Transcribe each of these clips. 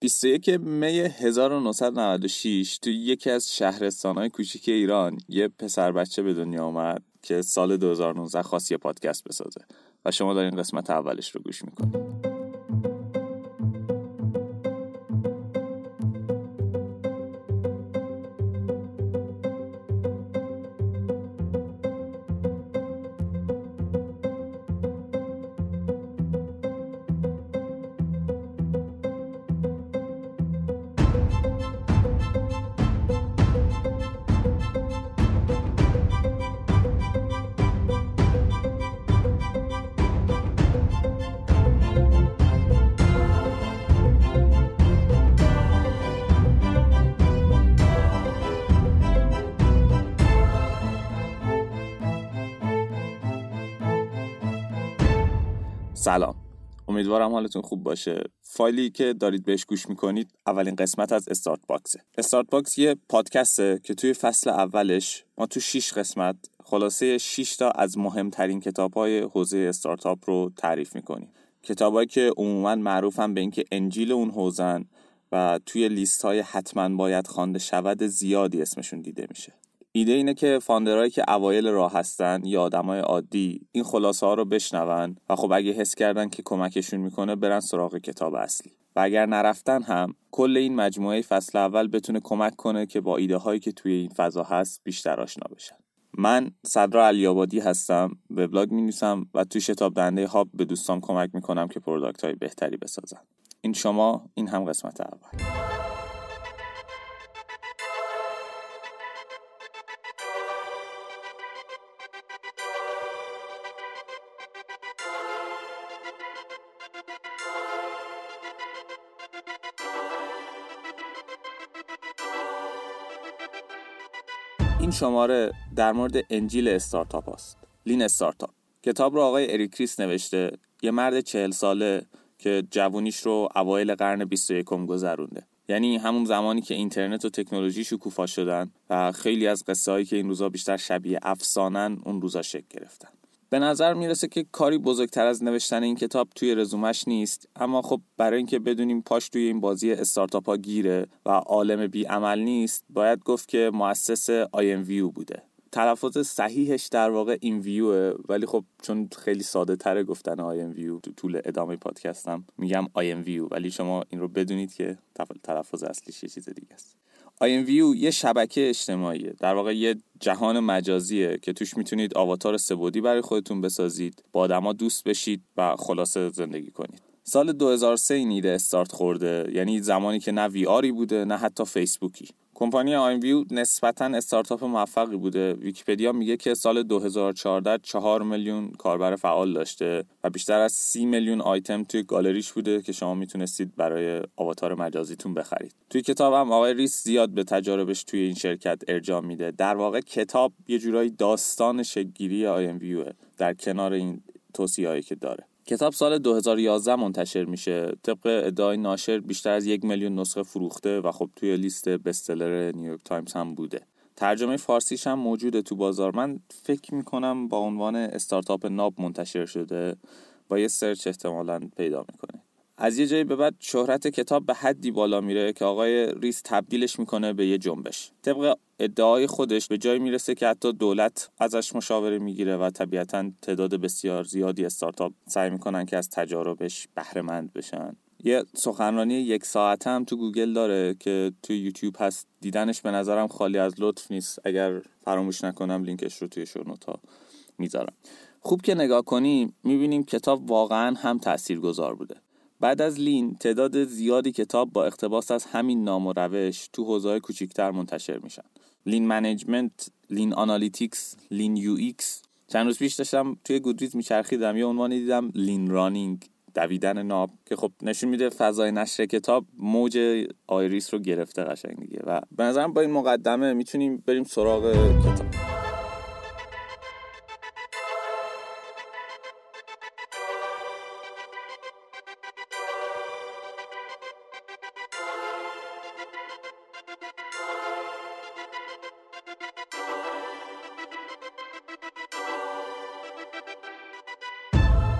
21 می 1996 توی یکی از شهرستانهای کوچیک ایران یه پسر بچه به دنیا آمد که سال 2019 خواست یه پادکست بسازه و شما دارین قسمت اولش رو گوش می‌کنید. سلام. امیدوارم حالتون خوب باشه. فایلی که دارید بهش گوش می‌کنید اولین قسمت از استارت باکسه. استارت باکس یه پادکسته که توی فصل اولش ما تو 6 قسمت خلاصه 6 تا از مهمترین کتاب های حوزه استارتاپ رو تعریف می‌کنیم. کتابایی که عموما معروفن به اینکه انجیل اون حوزن و توی لیست های حتما باید خوانده شود زیادی اسمشون دیده میشه. ایده اینه که founder هایی که اوایل راه هستن یا آدمای عادی این خلاصه ها رو بشنون و خب اگه حس کردن که کمکشون می‌کنه برن سراغ کتاب اصلی. و اگر نرفتن هم کل این مجموعه فصل اول بتونه کمک کنه که با ایده هایی که توی این فضا هست بیشتر آشنا بشن. من صدرا علیابادی هستم وبلاگ می نویسم و توی شتاب دنده هاب به دوستان کمک می‌کنم که پروداکت های بهتری بسازن. این شما این هم قسمت اول. شماره در مورد انجیل استارتاپ است Lean Startup. کتاب رو آقای اریک ریس نوشته. یه مرد چهل ساله که جوونیش رو اوایل قرن 21 گذرونده. یعنی همون زمانی که اینترنت و تکنولوژی شکوفا شدن و خیلی از قصه هایی که این روزا بیشتر شبیه افسانن اون روزا شکل گرفتن. به نظر می‌رسه که کاری بزرگتر از نوشتن این کتاب توی رزومش نیست. اما خب برای اینکه بدونیم پاش توی این بازی استارتاپ ها گیره و عالم بی عمل نیست باید گفت که مؤسس ویو بوده. تلفظ صحیحش در واقع این ویوه ولی خب چون خیلی ساده تره گفتن آیم ویو تو طول ادامه پادکستم میگم آیم ویو ولی شما این رو بدونید که تلفظ اصلیش یه چیز دیگه است. ویو یه شبکه اجتماعیه. در واقع یه جهان مجازیه که توش می‌تونید آواتار سبودی برای خودتون بسازید با آدما دوست بشید و خلاصه زندگی کنید. سال 2003 این ایده استارت خورده یعنی زمانی که نه وی آری بوده نه حتی فیسبوکی. کمپانی IMVU نسبتا استارتاپ موفقی بوده. ویکیپدیا میگه که سال 2014 4 میلیون کاربر فعال داشته و بیشتر از 30 میلیون آیتم توی گالریش بوده که شما می‌تونستید برای آواتار مجازیتون بخرید. توی کتاب هم آقای ریس زیاد به تجاربش توی این شرکت ارجاع میده. در واقع کتاب یه جورایی داستان شکل‌گیری IMVU ه در کنار این توصیه‌ای که داره. کتاب سال 2011 منتشر میشه. طبق ادعای ناشر بیشتر از یک میلیون نسخه فروخته و خب توی لیست best seller نیویورک تایمز هم بوده. ترجمه فارسیش هم موجوده تو بازار. من فکر می‌کنم با عنوان استارتاپ ناب منتشر شده با یه search احتمالا پیدا می‌کنه. از یه جایی به بعد شهرت کتاب به حدی بالا میره که آقای ریس تبدیلش می‌کنه به یه جنبش. طبق ادعای خودش به جایی می‌رسه که حتی دولت ازش مشاوره می‌گیره و طبیعتا تعداد بسیار زیادی استارتاپ سعی می‌کنن که از تجاربش بهره‌مند بشن. یه سخنرانی یک ساعته هم تو گوگل داره که تو یوتیوب هست. دیدنش به نظرم خالی از لطف نیست. اگر فراموش نکنم لینکش رو توی show note ا می‌ذارم. خوب که نگاه کنیم می‌بینیم کتاب واقعا هم تأثیر گذار بوده. بعد از Lean تعداد زیادی کتاب با اقتباس از همین نام و روش تو حوزه‌های کوچیکتر منتشر میشن. Lean Management Lean Analytics Lean UX. چند روز پیش داشتم توی Goodreads میچرخیدم یه عنوانی دیدم Lean Running دویدن ناب که خب نشون میده فضای نشر کتاب موج آقای ریس رو گرفته قشنگ دیگه. و به نظرم با این مقدمه می‌تونیم بریم سراغ کتاب.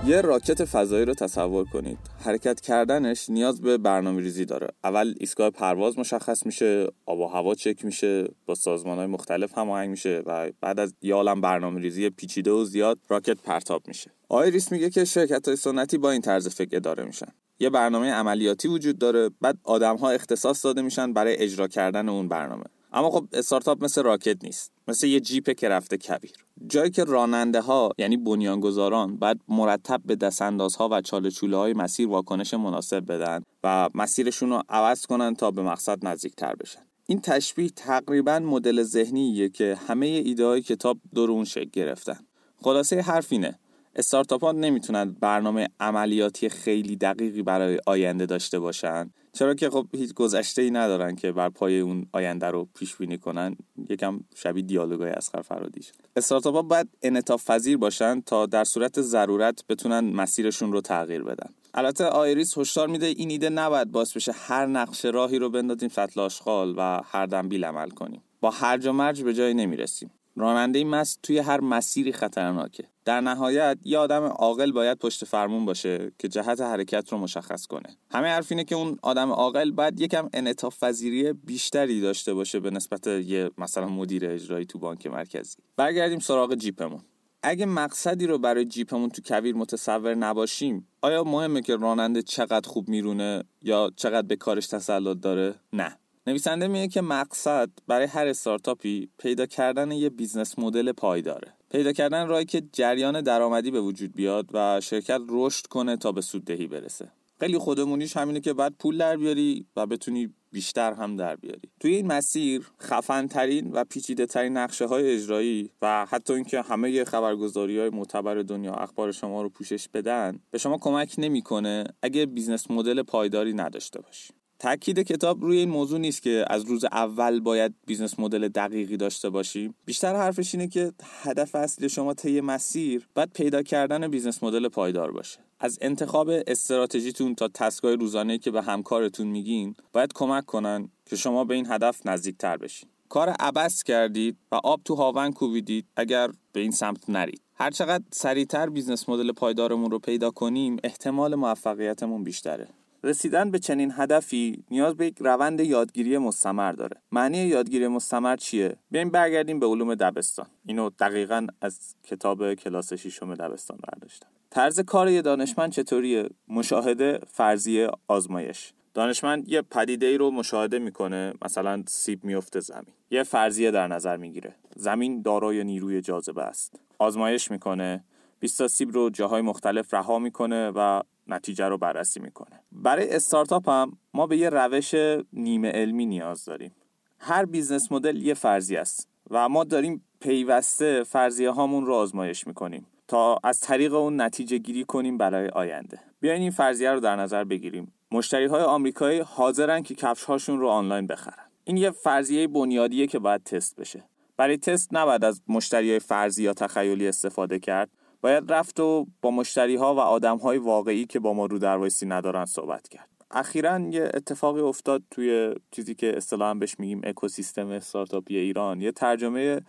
یه rocket فضایی رو تصور کنید. حرکت کردنش نیاز به برنامه ریزی داره. اول ایستگاه پرواز مشخص میشه آب و هوا چک میشه با سازمان های مختلف هماهنگ میشه و بعد از یه برنامه ریزی پیچیده و زیاد rocket پرتاب میشه. آقای ریس میگه که شرکت های سنتی با این طرز فکر اداره میشن. یه برنامه عملیاتی وجود داره بعد آدم ها اختصاص داده میشن برای اجرا کردن اون برنامه. اما خب استارتاپ مثل rocket نیست مثل یه جیپ که رفته کویر. جایی که راننده ها یعنی بنیانگذاران بعد مرتب به دستاندازها و چاله چوله های مسیر واکنش مناسب بدن و مسیرشون رو عوض کنن تا به مقصد نزدیکتر بشن. این تشبیه تقریبا مدل ذهنیه که همه ایده های کتاب دور اون شکل گرفتن. خلاصه حرف اینه. استارتاپ ها نمی‌تونن برنامه عملیاتی خیلی دقیقی برای آینده داشته باشن. چرا که خب هیچ گذشته ای ندارن که بر پای اون آینده رو پیش بینی کنن. یکم شبیه دیالوگای اسخر فرادیش استارتاپ ها باید انعطاف پذیر باشن تا در صورت ضرورت بتونن مسیرشون رو تغییر بدن. البته آیریس هشدار میده این ایده نباید باعث بشه هر نقش راهی رو بندازیم سطل آشغال و هر دنبیل عمل کنیم. با هرج و مرج به جایی نمی‌رسیم. راننده مست توی هر مسیری خطرناکه. در نهایت یه آدم عاقل باید پشت فرمون باشه که جهت حرکت رو مشخص کنه. همه حرف اینه که اون آدم عاقل باید یکم انعطاف پذیری بیشتری داشته باشه به نسبت یه مثلا مدیر اجرایی تو بانک مرکزی. برگردیم سراغ جیپمون. اگه مقصدی رو برای جیپمون تو کویر متصور نباشیم آیا مهمه که راننده چقدر خوب میرونه یا چقدر به کارش تسلط داره؟ نه. نویسنده میگه که مقصد برای هر استارتاپی پیدا کردن یه business model پایداره پیدا کردن راهی که جریان درآمدی به وجود بیاد و شرکت رشد کنه تا به سوددهی برسه. خیلی خودمونیش همینه که بعد پول در بیاری و بتونی بیشتر هم در بیاری. توی این مسیر خفن ترین و پیچیده ترین نقشه های اجرایی و حتی اینکه همه خبرگزاری های معتبر دنیا اخبار شما رو پوشش بدن به شما کمک نمی‌کنه اگه business model پایداری نداشته باشی. تاکید کتاب روی این موضوع نیست که از روز اول باید business model دقیقی داشته باشیم بیشتر حرفش اینه که هدف اصلی شما طی مسیر باید پیدا کردن business model پایدار باشه. از انتخاب استراتژیتون تا task ای روزانه که به همکارتون میگین باید کمک کنن که شما به این هدف نزدیکتر بشین. کار عبث کردید و آب تو هاون کوبیدید اگر به این سمت نرید. هرچقدر سریعتر business model پایدارمون رو پیدا کنیم احتمال موفقیتمون بیشتره. رسیدن به چنین هدفی نیاز به یک روند یادگیری مستمر داره. معنی یادگیری مستمر چیه؟ بیایم برگردیم به علوم دبستان. اینو دقیقا از کتاب کلاس ششم دبستان برداشتم. طرز کار یه دانشمند چطوریه؟ مشاهده فرضیه آزمایش. دانشمند یه پدیده ای رو مشاهده می‌کنه مثلا سیب میفته زمین. یه فرضیه در نظر می‌گیره. زمین دارای نیروی جاذبه است. آزمایش می‌کنه. 20 سیب رو جاهای مختلف رها می‌کنه و نتیجه رو بررسی می‌کنه. برای استارتاپ هم ما به یه روش نیمه علمی نیاز داریم. هر business model یه فرضی است و ما داریم پیوسته فرضیه هامون رو آزمایش می‌کنیم تا از طریق اون نتیجه گیری کنیم برای آینده. بیاین این فرضیه رو در نظر بگیریم. مشتری های آمریکایی حاضرن که کفش هاشون رو آنلاین بخرن. این یه فرضیه بنیادیه که باید تست بشه. برای تست نباید از مشتری های فرضی یا تخیلی استفاده کرد. باید رفت و با مشتری ها و آدم های واقعی که با ما رو دروایسی ندارن صحبت کرد. اخیرا یه اتفاقی افتاد توی چیزی که اصطلاحا بهش میگیم اکوسیستم استارتاپی ایران. یه ترجمه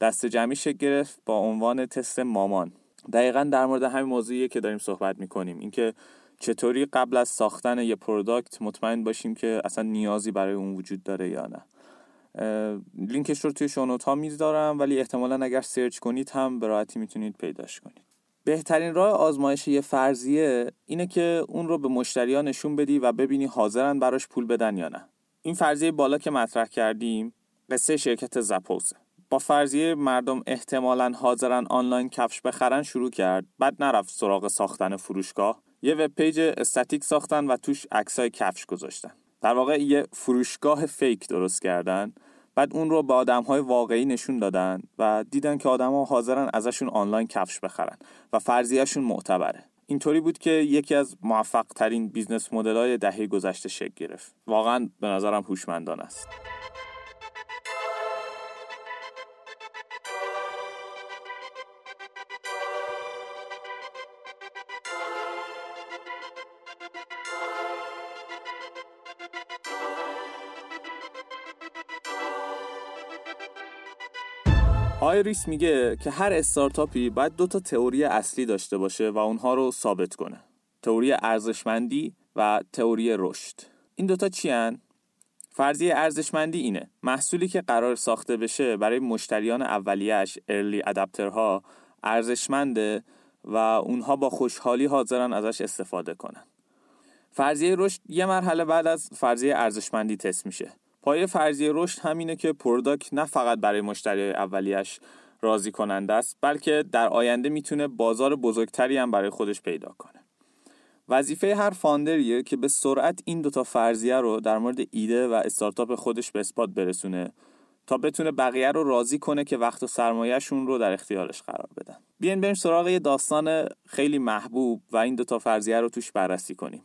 دسته جمعی شکل گرفت با عنوان تست مامان. دقیقا در مورد همین موضوعیه که داریم صحبت می‌کنیم. اینکه چطوری قبل از ساختن یه product مطمئن باشیم که اصلا نیازی برای اون وجود داره یا نه. لینکش رو توی show note ها می‌ذارم ولی احتمالا اگر search کنید هم به راحتی می‌تونید پیداش کنید. بهترین راه آزمایش یه فرضیه اینه که اون رو به مشتریان نشون بدی و ببینی حاضرن براش پول بدن یا نه. این فرضیه بالا که مطرح کردیم قصه شرکت Zappos ه با فرضیه مردم احتمالا حاضرن آنلاین کفش بخرن شروع کرد بعد نرفت سراغ ساختن فروشگاه. یه web page static ساختن و توش عکسای کفش گذاشتن. در واقع یه فروشگاه fake درست کردن. بعد اون رو به آدم های واقعی نشون دادن و دیدن که آدما حاضرن ازشون آنلاین کفش بخرن و فرضیه‌شون معتبره. اینطوری بود که یکی از موفق ترین business model های دهه گذشته شکل گرفت. واقعا به نظرم هوشمندانه است. آیریس میگه که هر استارتاپی باید دو تا تئوری اصلی داشته باشه و اونها رو ثابت کنه. تئوری ارزشمندی و تئوری رشد. این دوتا چی هن؟ فرضیه ارزشمندی اینه. محصولی که قرار ساخته بشه برای مشتریان اولیش ارلی ادپترها ارزشمنده و اونها با خوشحالی حاضرن ازش استفاده کنن. فرضیه رشد یه مرحله بعد از فرضیه ارزشمندی تست میشه. پایه فرضیه رشد همینه که product نه فقط برای مشتری اولیش راضی کننده است بلکه در آینده می‌تونه بازار بزرگتری هم برای خودش پیدا کنه. وظیفه هر founder یه که به سرعت این دوتا فرضیه رو در مورد ایده و استارتاپ خودش به اثبات برسونه تا بتونه بقیه رو راضی کنه که وقت و سرمایهشون رو در اختیارش قرار بدن. بیاین بریم سراغ یه داستان خیلی محبوب و این دوتا فرضیه رو توش بررسی کنیم.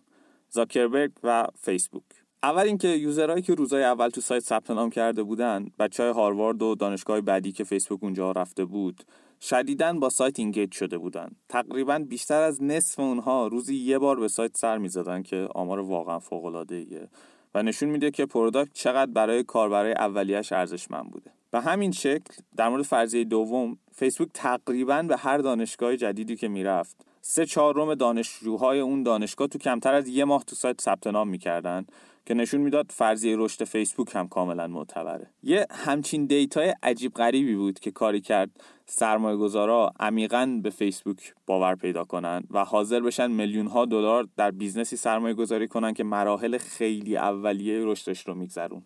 زاکربرگ و فیسبوک. اول اینکه user هایی که روزای اول تو سایت ثبت نام کرده بودن بچه های هاروارد و دانشگاه بعدی که فیسبوک اونجا رفته بود شدیداً با سایت engage شده بودن. تقریبا بیشتر از نصف اونها روزی یه بار به سایت سر می‌زدن که آمار واقعا فوق العاده ایه و نشون میده که product چقدر برای کاربرای اولیش ارزشمند بوده. به همین شکل در مورد فرضیه دوم فیسبوک تقریبا به هر دانشگاه جدیدی که می‌رفت سه چهارم دانشجوهای اون دانشگاه تو کمتر از یه ماه تو سایت ثبت نام می‌کردن که نشون می‌داد فرضیه رشد فیسبوک هم کاملا معتبره. یه همچین data ی عجیب غریبی بود که کاری کرد سرمایه گذارا عمیقا به فیسبوک باور پیدا کنن و حاضر بشن میلیون ها دلار در business ی سرمایه گذاری کنن که مراحل خیلی اولیه رشدش رو میگذروند.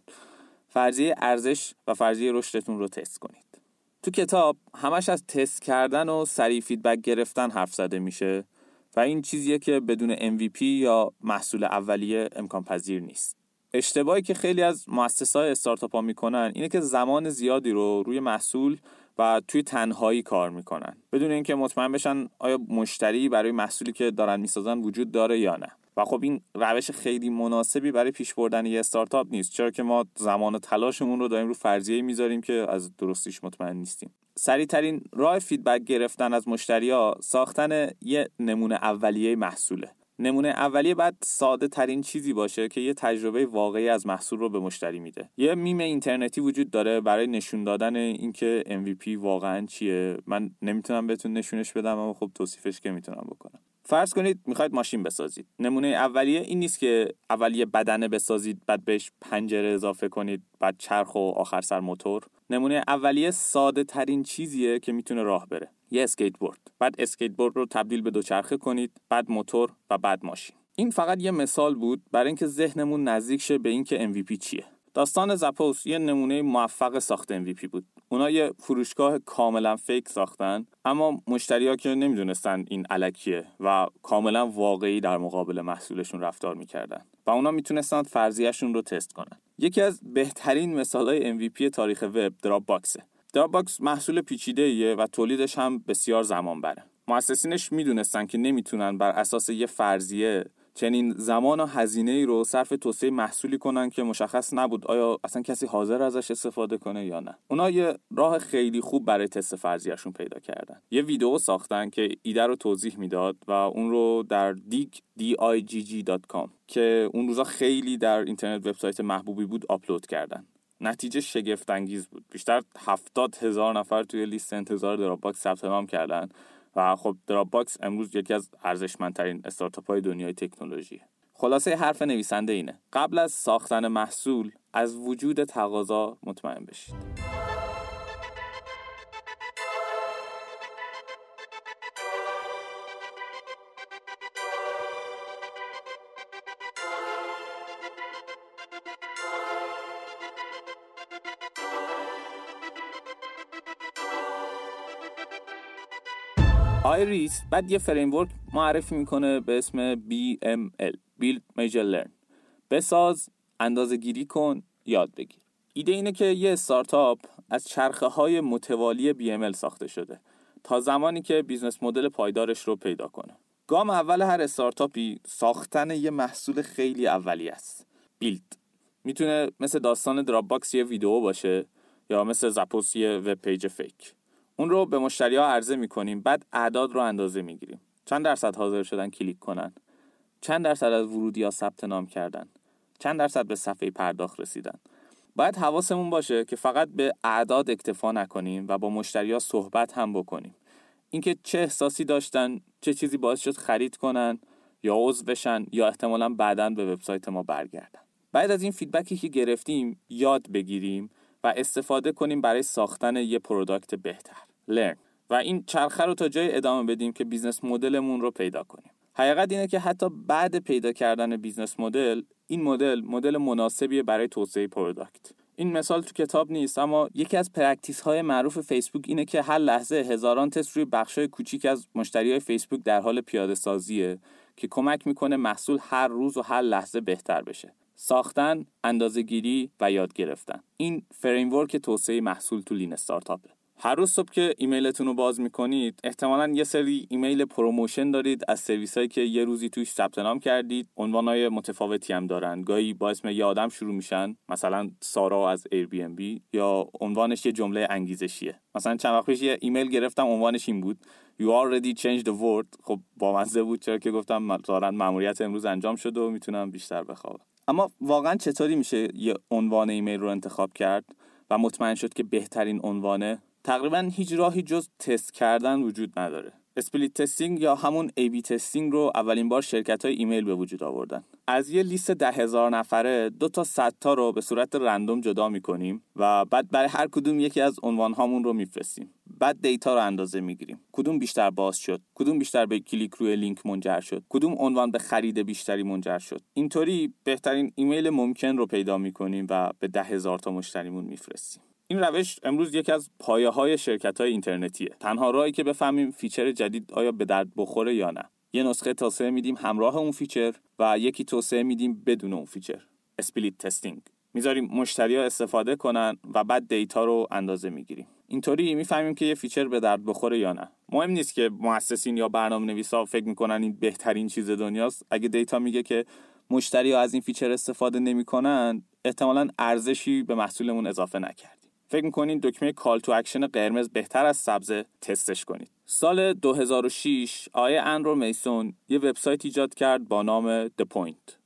فرضیه ارزش و فرضیه رشدتون رو تست کنید. تو کتاب همش از تست کردن و سریع feedback گرفتن حرف زده میشه. و این چیزیه که بدون MVP یا محصول اولیه امکان پذیر نیست. اشتباهی که خیلی از مؤسسات استارتاپ ها می‌کنن اینه که زمان زیادی رو روی محصول و توی تنهایی کار می‌کنن. بدون اینکه مطمئن بشن آیا مشتری برای محصولی که دارن می‌سازن وجود داره یا نه. و خب این روش خیلی مناسبی برای پیش بردن یه استارتاپ نیست. چرا که ما زمان و تلاشمون رو داریم رو فرضیه می‌ذاریم که از درستیش مطمئن نیستیم. سریعترین راه فیدبک گرفتن از مشتری ها ساختن یه نمونه اولیه محصوله. نمونه اولیه باید ساده ترین چیزی باشه که یه تجربه واقعی از محصول رو به مشتری میده. یه میم اینترنتی وجود داره برای نشون دادن اینکه MVP واقعا چیه. من نمی‌تونم بهتون نشونش بدم اما خب توصیفش که می‌تونم بکنم. فرض کنید می‌خواید ماشین بسازید. نمونه اولیه این نیست که اولیه بدنه بسازید بعد بهش پنجره اضافه کنید بعد چرخ و آخر سر موتور. نمونه اولیه ساده ترین چیزیه که می‌تونه راه بره. یه اسکیت بورد بعد اسکیت بورد رو تبدیل به دوچرخه کنید بعد موتور و بعد ماشین. این فقط یه مثال بود برای اینکه ذهنمون نزدیک شه به اینکه MVP چیه. داستان زپوس یه نمونه موفق ساخت MVP بود. اونا یه فروشگاه کاملا fake ساختن اما مشتریا که نمی‌دونستن این الکیه و کاملا واقعی در مقابل محصولشون رفتار می‌کردن و اونا می‌تونستن فرضیهشون رو تست کنن. یکی از بهترین مثالهای MVP تاریخ وب دراپ باکسه دراپ باکس محصول پیچیده ایه و تولیدش هم بسیار زمان بره مؤسسینش می‌دونستن که نمی‌تونن بر اساس یه فرضیه چنین زمان و هزینه ای رو صرف توسعه محصولی کنن که مشخص نبود آیا اصلا کسی حاضر ازش استفاده کنه یا نه. اونا یه راه خیلی خوب برای تست فرضیشون پیدا کردن. یه ویدیو ساختن که ایده رو توضیح می‌داد و اون رو در Digg digg.com که اون روزا خیلی در اینترنت وبسایت محبوبی بود آپلود کردن. نتیجه شگفت انگیز بود. بیشتر هفتاد هزار نفر توی لیست انتظار دراپ باکس ثبت نام کردن. و خب دراپ باکس امروز یکی از ارزشمندترین استارتاپ های دنیای تکنولوژی خلاصه حرف نویسنده اینه. قبل از ساختن محصول از وجود تقاضا مطمئن بشید. اریک ریس بعد یه framework معرفی می‌کنه به اسم BML Build Measure Learn. بساز اندازه گیری کن یاد بگیر. ایده اینه که یه استارتاپ از چرخه های متوالی BML ساخته شده تا زمانی که business model پایدارش رو پیدا کنه. گام اول هر استارتاپی ساختن یه محصول خیلی اولیه است. Build می‌تونه مثل داستان دراپ باکس یه ویدیو باشه یا مثل زپوس یه web page fake. اون رو به مشتری ها عرضه می‌کنیم. بعد اعداد رو اندازه می‌گیریم. چند درصد حاضر شدن کلیک کنن؟ چند درصد از ورودی ها ثبت نام کردن؟ چند درصد به صفحه پرداخت رسیدن؟ باید حواسمون باشه که فقط به اعداد اکتفا نکنیم و با مشتری ها صحبت هم بکنیم. اینکه چه احساسی داشتن چه چیزی باعث شد خرید کنن یا عضو بشن یا احتمالا بعدا به وبسایت ما برگردن. بعد از این feedback ی که گرفتیم یاد بگیریم و استفاده کنیم برای ساختن یه product بهتر. Learn و این چرخه رو تا جایی ادامه بدیم که business model مون رو پیدا کنیم. حقیقت اینه که حتی بعد پیدا کردن business model این مدل مدل مناسبیه برای توسعه product. این مثال تو کتاب نیست اما یکی از practice های معروف فیسبوک اینه که هر لحظه هزاران تست روی های کوچیک از مشتری های فیسبوک در حال پیاده سازیه که کمک می‌کنه محصول هر روز و هر لحظه بهتر بشه. ساختن، اندازهگیری و یاد گرفتن. این framework توسعه محصول تو Lean Startup ه. هر روز صبح که ایمیلتون رو باز می‌کنید احتمالا یه سری ایمیل promotion دارید از سرویس هایی که یه روزی توش ثبت نام کردید. عنوان های متفاوتی هم دارن. گاهی با اسم یه آدم شروع میشن. مثلا سارا از بی یا عنوانش یه جمله انگیزشیه. مثلا چند وقت پیش یه ایمیل گرفتم عنوانش این بود. You already changed the world خب بامزه بود چرا که گفتم ظاهرا ماموریت امروز انجام شده و می‌تونم بیشتر بخوابم. اما واقعا چطوری میشه یه عنوان ایمیل رو انتخاب کرد و مطمئن شد که بهترین عنوانه؟ تقریبا هیچ راهی جز تست کردن وجود نداره. split testing یا همون A/B testing رو اولین بار شرکت های ایمیل به وجود آوردن. از یه لیست ده هزار نفره دو تا صد تا رو به صورت random جدا می‌کنیم و بعد برای هر کدوم یکی از عنوان هامون رو میفرستیم. بعد data رو اندازه می‌گیریم. کدوم بیشتر باز شد؟ کدوم بیشتر به کلیک روی لینک منجر شد؟ کدوم عنوان به خرید بیشتری منجر شد؟ اینطوری بهترین ایمیل ممکن رو پیدا می‌کنیم و به ده هزار تا مشتریمون میفرستیم. این روش امروز یکی از پایه های شرکت های اینترنتیه. تنها راهی که بفهمیم feature جدید آیا به درد بخوره یا نه. یه نسخه توسعه میدیم همراه اون feature و یکی توسعه میدیم بدون اون feature. split testing. می‌ذاریم مشتری ها استفاده کنن و بعد data رو اندازه می‌گیریم. اینطوری می‌فهمیم که یه feature به درد بخوره یا نه. مهم نیست که مؤسسین یا برنامه نویسا فکر می‌کنن این بهترین چیز دنیاست. اگه data میگه که مشتری ها از این feature استفاده نمی‌کنن احتمالا ارزشی به محصولمون اضافه نکرد فکر می‌کنین دکمه call to action قرمز بهتر از سبز تستش کنید. سال 2006 آقای اندرو میسون یه وبسایت ایجاد کرد با نام The Point.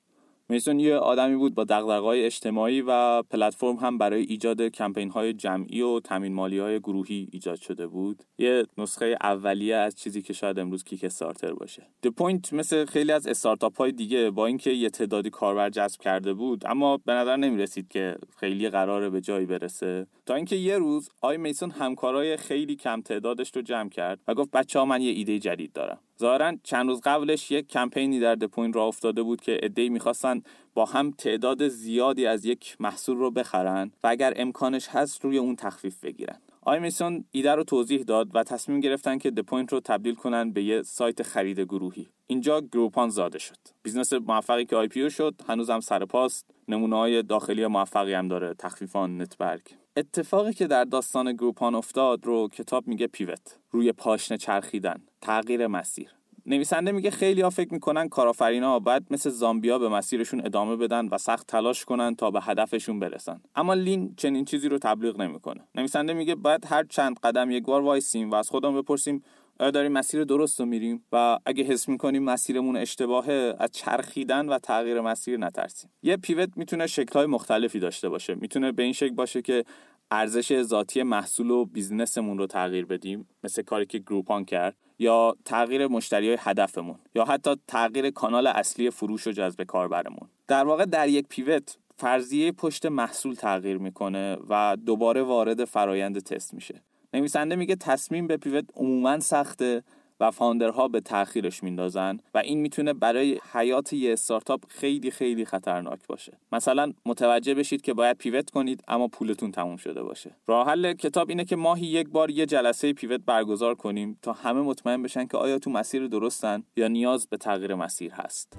میسون یه آدمی بود با دغدغه‌های اجتماعی و پلتفرم هم برای ایجاد کمپین های جمعی و تامین مالی های گروهی ایجاد شده بود. یه نسخه اولیه از چیزی که شاید امروز Kickstarter باشه. The Point مثل خیلی از استارتاپ های دیگه با اینکه یه تعدادی کاربر جذب کرده بود اما به نظر نمی رسید که خیلی قراره به جایی برسه. تا اینکه یه روز آقای میسون همکارای خیلی کم تعدادش رو جمع کرد و گفت بچه ها من یه ایده جدید دارم. ظاهرا چند روز قبلش یک کمپینی در The Point راه افتاده بود که عده‌ای می‌خواستن با هم تعداد زیادی از یک محصول رو بخرن و اگر امکانش هست روی اون تخفیف بگیرن. آقای میسون ایده رو توضیح داد و تصمیم گرفتن که The Point رو تبدیل کنن به یه سایت خرید گروهی. اینجا Groupon زاده شد. business موفقی که IPO شد هنوزم سر پاست. نمونه های داخلی موفقی هم داره تخفیفان نت‌برگ. اتفاقی که در داستان Groupon افتاد رو کتاب میگه pivot. روی پاشنه چرخیدن. تغییر مسیر. نویسنده میگه خیلی ها فکر می‌کنن کارآفرینا باید مثل زامبیا به مسیرشون ادامه بدن و سخت تلاش کنن تا به هدفشون برسن. اما Lean چنین چیزی رو تبلیغ نمی‌کنه. نویسنده میگه باید هر چند قدم یک بار وایسیم و از خودمون بپرسیم آیا داریم مسیر درست رو میریم؟ و اگه حس می‌کنیم مسیرمون اشتباهه از چرخیدن و تغییر مسیر نترسیم. یه pivot می‌تونه شکلهای مختلفی داشته باشه. می‌تونه به این شکل باشه که ارزش ذاتی محصول و business مون رو تغییر بدیم مثل کاری که Groupon کرد. یا تغییر مشتری های هدفمون یا حتی تغییر کانال اصلی فروش و جذب کاربرمون. در واقع در یک pivot فرضیه پشت محصول تغییر می‌کنه و دوباره وارد فرایند تست میشه. نویسنده میگه تصمیم به پیوت عموما سخته. و فاندرها به تاخیرش میندازن و این می‌تونه برای حیات یه استارتاپ خیلی خیلی خطرناک باشه. مثلا متوجه بشید که باید پیوت کنید اما پولتون تموم شده باشه. راه حل کتاب اینه که ماهی یک بار یه جلسه پیوت برگزار کنیم تا همه مطمئن بشن که آیا تو مسیر درستن یا نیاز به تغییر مسیر هست.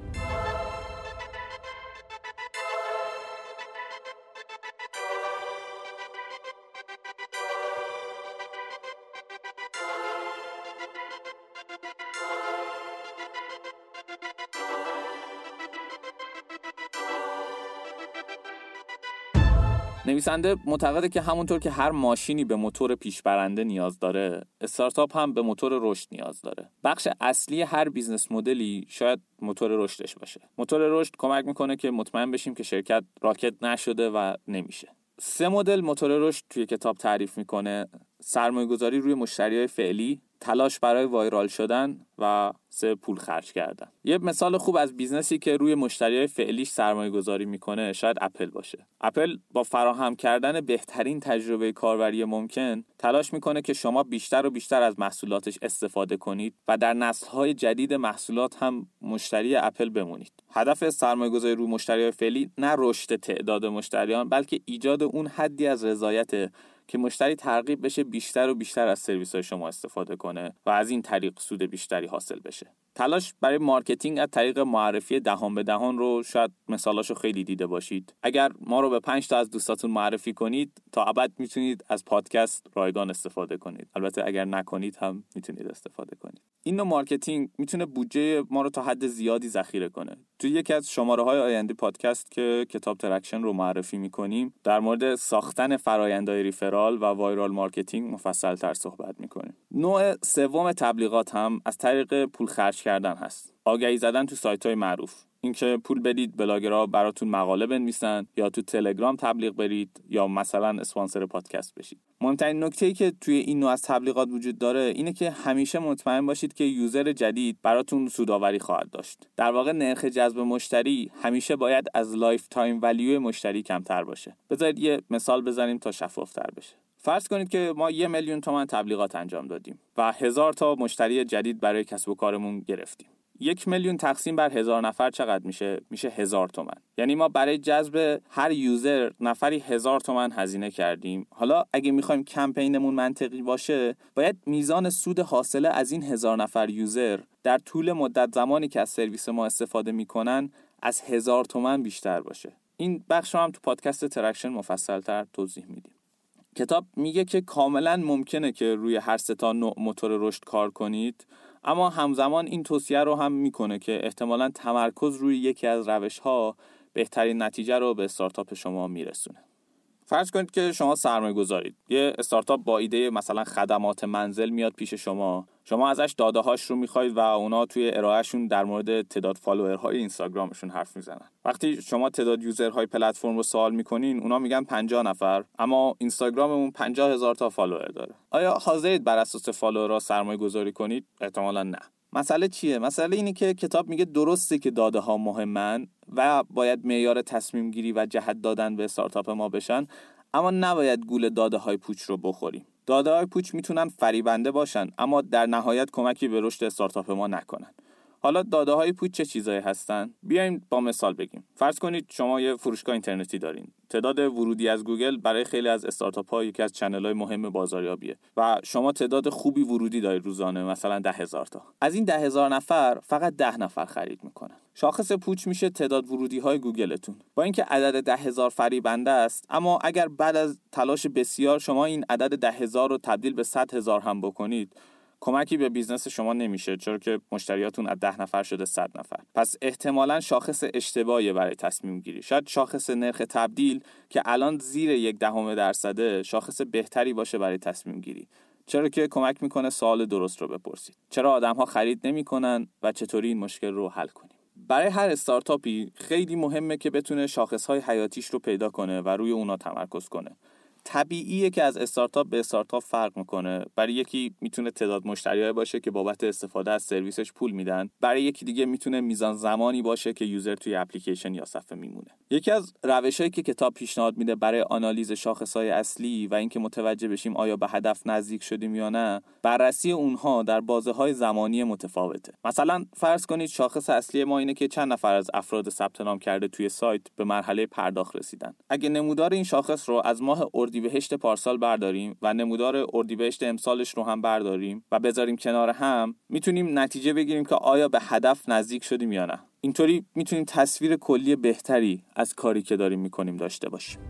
نویسنده معتقده که همونطور که هر ماشینی به موتور پیشبرنده نیاز داره استارتاپ هم به موتور رشد نیاز داره. بخش اصلی هر business model ی شاید موتور رشدش باشه. موتور رشد کمک می‌کنه که مطمئن بشیم که شرکت راکد نشده و نمیشه. سه مدل موتور رشد توی کتاب تعریف می‌کنه. سرمایه گذاری روی مشتری های فعلی تلاش برای viral شدن و سه پول خرج کردن. یه مثال خوب از business ی که روی مشتریای فعلیش سرمایه گذاری می‌کنه شاید اپل باشه. اپل با فراهم کردن بهترین تجربه کاربری ممکن تلاش می‌کنه که شما بیشتر و بیشتر از محصولاتش استفاده کنید و در نسلهای جدید محصولات هم مشتری اپل بمونید. هدف سرمایه گذاری روی مشتری فعلی نه رشد تعداد مشتریان بلکه ایجاد اون حدی از رضایت که مشتری ترغیب بشه بیشتر و بیشتر از سرویس های شما استفاده کنه و از این طریق سود بیشتری حاصل بشه. تلاش برای marketing از طریق معرفی دهان به دهان رو شاید مثالاشو خیلی دیده باشید. اگر ما رو به 5 تا از دوستاتون معرفی کنید تا ابد می‌تونید از پادکست رایگان استفاده کنید. البته اگر نکنید هم می‌تونید استفاده کنید. این نوع marketing می‌تونه بودجه ما رو تا حد زیادی ذخیره کنه. توی یکی از شماره های آینده پادکست که کتاب Traction رو معرفی می‌کنیم در مورد ساختن فرایندهای referral و viral marketing مفصل تر صحبت می‌کنیم. نوع سوم تبلیغات هم از طریق پول خرج کردن هست. آگهی زدن تو سایت های معروف. اینکه پول بدید بلاگرها براتون مقاله بنویسن یا تو تلگرام تبلیغ برید یا مثلا اسپانسر پادکست بشید. مهمترین نکته ای که توی این نوع از تبلیغات وجود داره اینه که همیشه مطمئن باشید که user جدید براتون سودآوری خواهد داشت. در واقع نرخ جذب مشتری همیشه باید از lifetime value مشتری کمتر باشه. بذارید یه مثال بزنیم تا شفافتر بشه. فرض کنید که ما یه میلیون تومن تبلیغات انجام دادیم و هزار تا مشتری جدید برای کسب و کارمون گرفتیم. یک میلیون تقسیم بر هزار نفر چقدر میشه؟ میشه هزار تومن. یعنی ما برای جذب هر user نفری هزار تومن هزینه کردیم. حالا اگه می‌خوایم کمپینمون منطقی باشه باید میزان سود حاصله از این هزار نفر user در طول مدت زمانی که از سرویس ما استفاده می‌کنن از هزار تومن بیشتر باشه. این بخش رو هم تو پادکست Traction مفصلتر توضیح میدیم. کتاب میگه که کاملا ممکنه که روی هر سه تا نوع موتور رشد کار کنید. اما همزمان این توصیه رو هم می‌کنه که احتمالا تمرکز روی یکی از روش ها بهترین نتیجه رو به استارتاپ شما میرسونه. فرض کنید که شما سرمایه گذارید یه استارتاپ با ایده مثلا خدمات منزل میاد پیش شما. شما ازش داده هاش رو می‌خواید و اونا توی ارائهشون در مورد تعداد follower های اینستاگرامشون حرف می‌زنن. وقتی شما تعداد user های پلتفرم رو سوال می‌کنین اونا میگن 50 نفر اما اینستاگراممون 50 هزار تا follower داره. آیا حاضرید بر اساس follower ها سرمایه گذاری کنید؟ احتمالا نه. مسئله چیه؟ مسئله اینه که کتاب میگه درسته که داده ها مهمن و باید معیار تصمیم گیری و جهت دادن به استارتاپ ما بشن اما نباید گول داده های پوچ رو بخوریم. داده های پوچ می‌تونن فریبنده باشن اما در نهایت کمکی به رشد استارتاپ ما نکنن. حالا داده های پوچ چه چیزایی هستن؟ بیایم با مثال بگیم. فرض کنید شما یه فروشگاه اینترنتی دارین. تعداد ورودی از گوگل برای خیلی از استارتاپ ها یکی از channel های مهم بازاریابیه و شما تعداد خوبی ورودی دارید روزانه مثلا ده هزار تا. از این ده هزار نفر فقط ده نفر خرید می‌کنن. شاخص پوچ میشه تعداد ورودی های گوگلتون. با اینکه عدد ده هزار فریبنده است اما اگر بعد از تلاش بسیار شما این عدد ده هزار رو تبدیل به صد هزار هم بکنید کمکی به business شما نمیشه چرا که مشتریاتون از ده نفر شده صد نفر. پس احتمالا شاخص اشتباهی برای تصمیم گیری. شاید شاخص نرخ تبدیل که الان زیر یک دهم درصده شاخص بهتری باشه برای تصمیم گیری. چرا که کمک می‌کنه سوال درست رو بپرسید. چرا آدم ها خرید نمی‌کنن و چطوری این مشکل رو حل کنیم؟ برای هر استارتاپی خیلی مهمه که بتونه شاخص های حیاتیش رو پیدا کنه و روی اونا تمرکز کنه. طبیعیه که از استارتاپ به استارتاپ فرق می‌کنه. برای یکی می‌تونه تعداد مشتریای باشه که بابت استفاده از سرویسش پول میدن. برای یکی دیگه می‌تونه میزان زمانی باشه که یوزر توی اپلیکیشن یا صفحه میمونه. یکی از روشهایی که کتاب پیشنهاد میده برای آنالیز شاخصهای اصلی و اینکه متوجه بشیم آیا به هدف نزدیک شدیم یا نه بررسی اونها در بازه های زمانی متفاوته. مثلا فرض کنید شاخص اصلی ما اینه که چند نفر از افراد ثبت نام کرده توی سایت به مرحله پرداخت رسیدن. اگه نمودار این شاخص رو از ماه اردیبهشت پارسال برداریم و نمودار اردیبهشت امسالش رو هم برداریم و بذاریم کنار هم می‌تونیم نتیجه بگیریم که آیا به هدف نزدیک شدیم یا نه. اینطوری می‌تونیم تصویر کلی بهتری از کاری که داریم می‌کنیم داشته باشیم.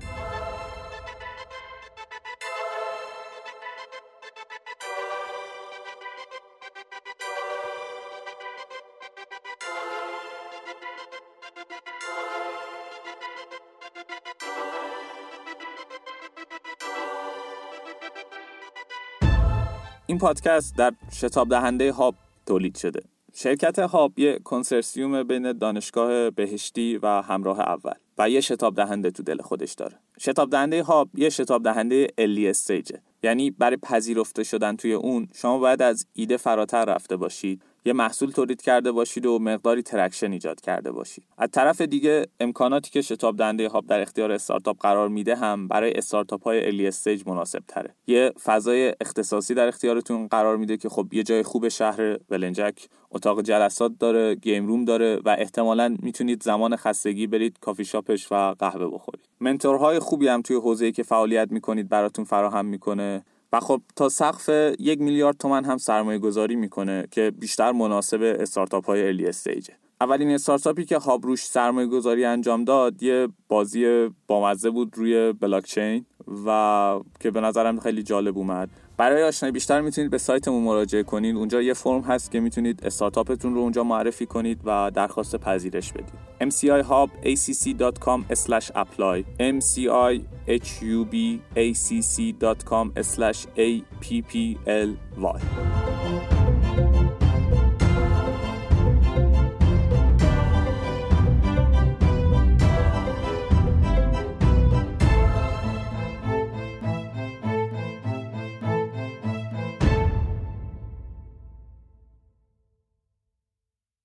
این پادکست در شتاب دهنده هاب تولید شده. شرکت هاب یه کنسرسیوم بین دانشگاه بهشتی و همراه اول و یه شتاب دهنده تو دل خودش داره. شتاب دهنده هاب یه شتاب دهنده early stage ه یعنی برای پذیرفته شدن توی اون شما باید از ایده فراتر رفته باشید یه محصول تولید کرده باشید و مقداری traction ایجاد کرده باشید. از طرف دیگه امکاناتی که شتاب دهنده هاب در اختیار استارتاپ قرار میده هم برای استارتاپ های early stage مناسب تره. یه فضای اختصاصی در اختیارتون قرار میده که خب یه جای خوب شهر ولنجک اتاق جلسات داره game room داره و احتمالا می‌تونید زمان خستگی برید کافی شاپش و قهوه بخورید. mentor های خوبی هم توی حوزه‌ای که فعالیت می‌کنید براتون فراهم می‌کنه. و خب تا سقف یک میلیارد تومن هم سرمایه گذاری می‌کنه که بیشتر مناسب استارتاپ های الی استیجه اولین استارتاپی که هاب روش سرمایه گذاری انجام داد یه بازی بامزه بود روی بلاکچین و که به نظرم خیلی جالب اومد. برای آشنایی بیشتر می‌تونید به سایتمون مراجعه کنید. اونجا یه فرم هست که می‌تونید استارتاپتون رو اونجا معرفی کنید و درخواست پذیرش بدید. Mcihubacc.com/apply mcihubacc.com/apply